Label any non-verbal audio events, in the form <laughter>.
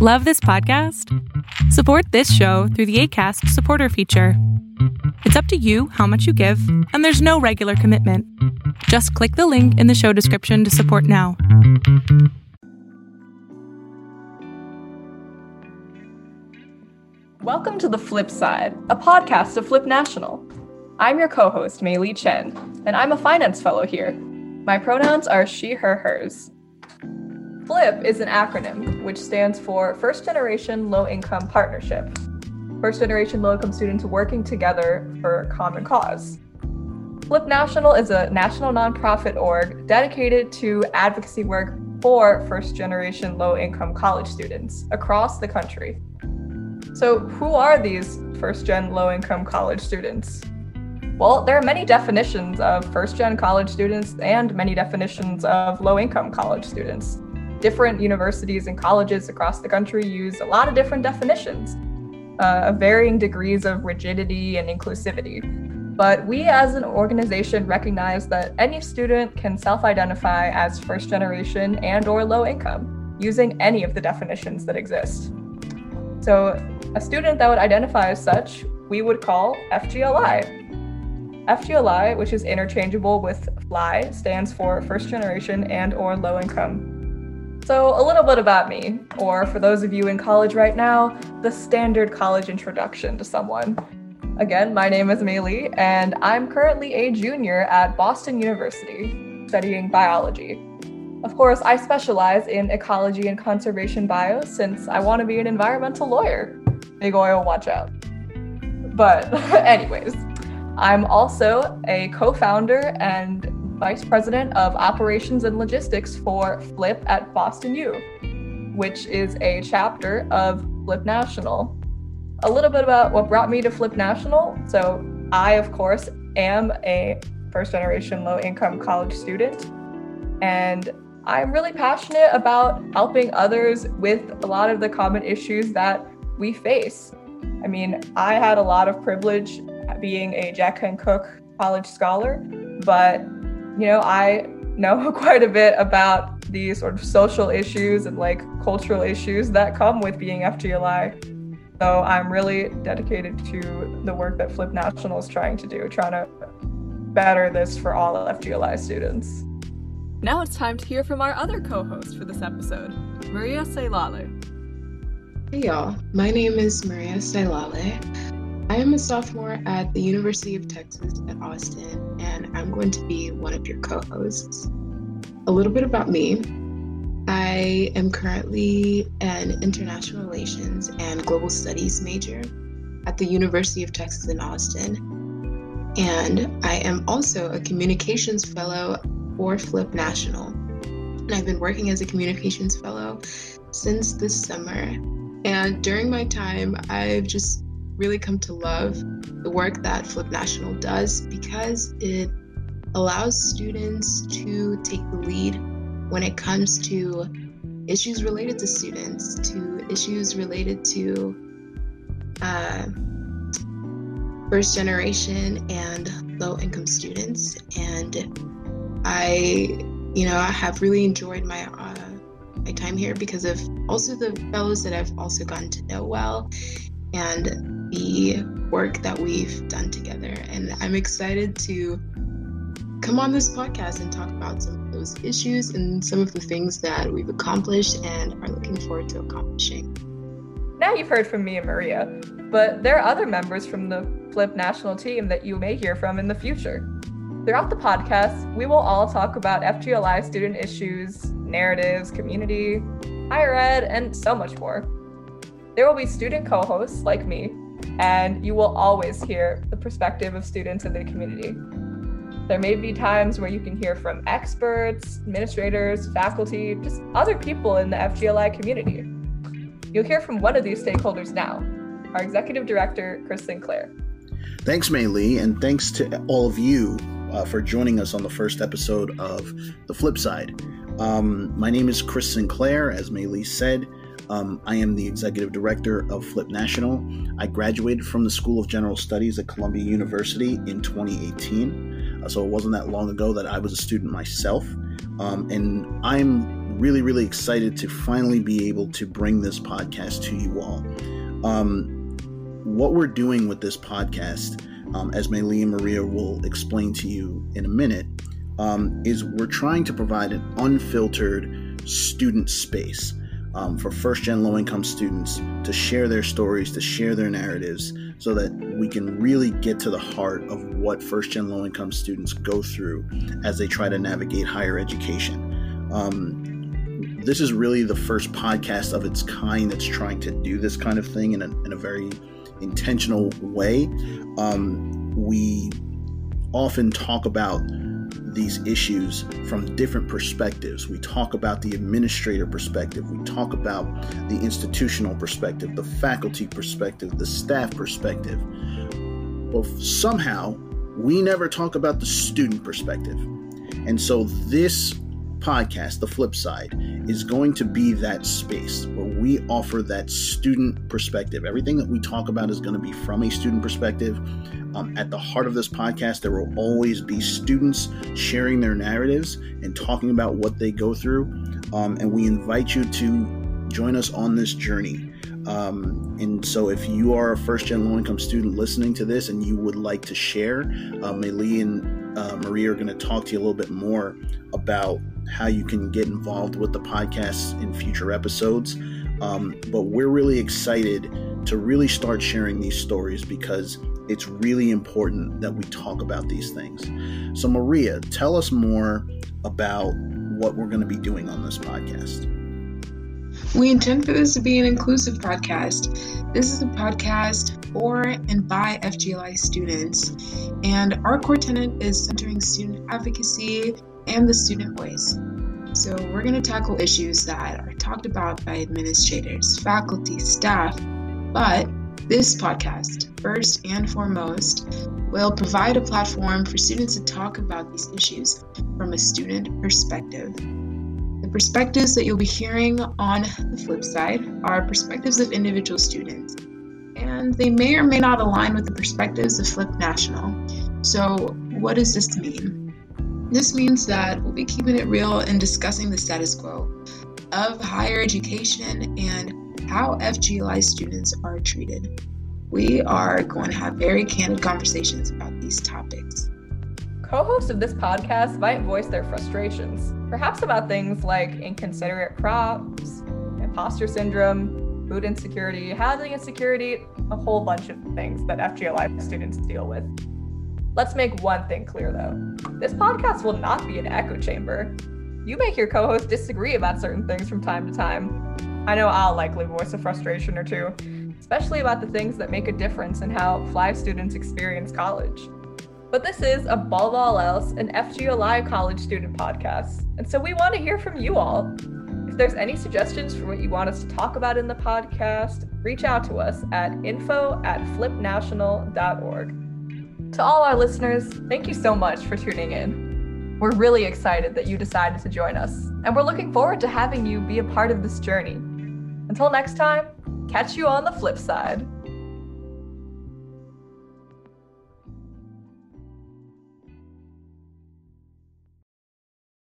Love this podcast? Support this show through the ACAST supporter feature. It's up to you how much you give, and there's no regular commitment. Just click the link in the show description to support now. Welcome to The Flip Side, a podcast of Flip National. I'm your co host, Mei Chen, and I'm a finance fellow here. My pronouns are she, her, hers. FLIP is an acronym which stands for First Generation Low Income Partnership. First generation low income students working together for a common cause. Flip National is a national nonprofit org dedicated to advocacy work for first generation low income college students across the country. So, who are these first gen low income college students? Well, there are many definitions of first gen college students and many definitions of low income college students different universities and colleges across the country use a lot of different definitions uh, of varying degrees of rigidity and inclusivity. But we as an organization recognize that any student can self-identify as first generation and or low income using any of the definitions that exist. So a student that would identify as such, we would call FGLI. FGLI, which is interchangeable with FLY, stands for first generation and or low income so, a little bit about me, or for those of you in college right now, the standard college introduction to someone. Again, my name is Maylee, and I'm currently a junior at Boston University studying biology. Of course, I specialize in ecology and conservation bio since I want to be an environmental lawyer. Big oil, watch out. But, <laughs> anyways, I'm also a co founder and Vice President of Operations and Logistics for Flip at Boston U, which is a chapter of Flip National. A little bit about what brought me to Flip National. So, I, of course, am a first generation low income college student, and I'm really passionate about helping others with a lot of the common issues that we face. I mean, I had a lot of privilege being a Jack Cooke college scholar, but you know, I know <laughs> quite a bit about the sort of social issues and like cultural issues that come with being FGLI. So I'm really dedicated to the work that Flip National is trying to do, trying to better this for all FGLI students. Now it's time to hear from our other co host for this episode, Maria Sailale. Hey y'all, my name is Maria Sailale. I am a sophomore at the University of Texas at Austin, and I'm going to be one of your co hosts. A little bit about me I am currently an international relations and global studies major at the University of Texas in Austin, and I am also a communications fellow for Flip National. And I've been working as a communications fellow since this summer. And during my time, I've just really come to love the work that Flip National does because it allows students to take the lead when it comes to issues related to students, to issues related to uh, first generation and low income students. And I, you know, I have really enjoyed my uh, my time here because of also the fellows that I've also gotten to know well and the work that we've done together. And I'm excited to come on this podcast and talk about some of those issues and some of the things that we've accomplished and are looking forward to accomplishing. Now you've heard from me and Maria, but there are other members from the Flip national team that you may hear from in the future. Throughout the podcast, we will all talk about FGLI student issues, narratives, community, higher ed, and so much more. There will be student co hosts like me and you will always hear the perspective of students in the community. There may be times where you can hear from experts, administrators, faculty, just other people in the FGLI community. You'll hear from one of these stakeholders now, our executive director, Chris Sinclair. Thanks, Mei Lee, and thanks to all of you uh, for joining us on the first episode of The Flip Side. Um, my name is Chris Sinclair, as Mei Lee said. Um, I am the executive director of Flip National. I graduated from the School of General Studies at Columbia University in 2018. Uh, so it wasn't that long ago that I was a student myself. Um, and I'm really, really excited to finally be able to bring this podcast to you all. Um, what we're doing with this podcast, um, as Maylee and Maria will explain to you in a minute, um, is we're trying to provide an unfiltered student space um, for first gen low income students to share their stories, to share their narratives, so that we can really get to the heart of what first gen low income students go through as they try to navigate higher education. Um, this is really the first podcast of its kind that's trying to do this kind of thing in a, in a very intentional way. Um, we often talk about these issues from different perspectives. We talk about the administrator perspective, we talk about the institutional perspective, the faculty perspective, the staff perspective. But somehow, we never talk about the student perspective. And so, this podcast, The Flip Side, is going to be that space where we offer that student perspective. Everything that we talk about is going to be from a student perspective. Um, at the heart of this podcast, there will always be students sharing their narratives and talking about what they go through. Um, and we invite you to join us on this journey. Um, and so, if you are a first gen low income student listening to this and you would like to share, uh, Maylee and uh, Maria are going to talk to you a little bit more about how you can get involved with the podcast in future episodes. Um, but we're really excited to really start sharing these stories because it's really important that we talk about these things. So, Maria, tell us more about what we're going to be doing on this podcast. We intend for this to be an inclusive podcast. This is a podcast for and by FGLI students, and our core tenet is centering student advocacy and the student voice. So, we're going to tackle issues that are talked about by administrators, faculty, staff, but this podcast, first and foremost, will provide a platform for students to talk about these issues from a student perspective. The perspectives that you'll be hearing on the flip side are perspectives of individual students, and they may or may not align with the perspectives of Flip National. So, what does this mean? This means that we'll be keeping it real and discussing the status quo of higher education and how FGLI students are treated. We are going to have very candid conversations about these topics. Co hosts of this podcast might voice their frustrations, perhaps about things like inconsiderate crops, imposter syndrome, food insecurity, housing insecurity, a whole bunch of things that FGLI students deal with. Let's make one thing clear though this podcast will not be an echo chamber. You may hear co hosts disagree about certain things from time to time. I know I'll likely voice a frustration or two, especially about the things that make a difference in how FLI students experience college. But this is, above all else, an FGLI college student podcast, and so we want to hear from you all. If there's any suggestions for what you want us to talk about in the podcast, reach out to us at info at flipnational.org. To all our listeners, thank you so much for tuning in. We're really excited that you decided to join us, and we're looking forward to having you be a part of this journey. Until next time, catch you on the flip side.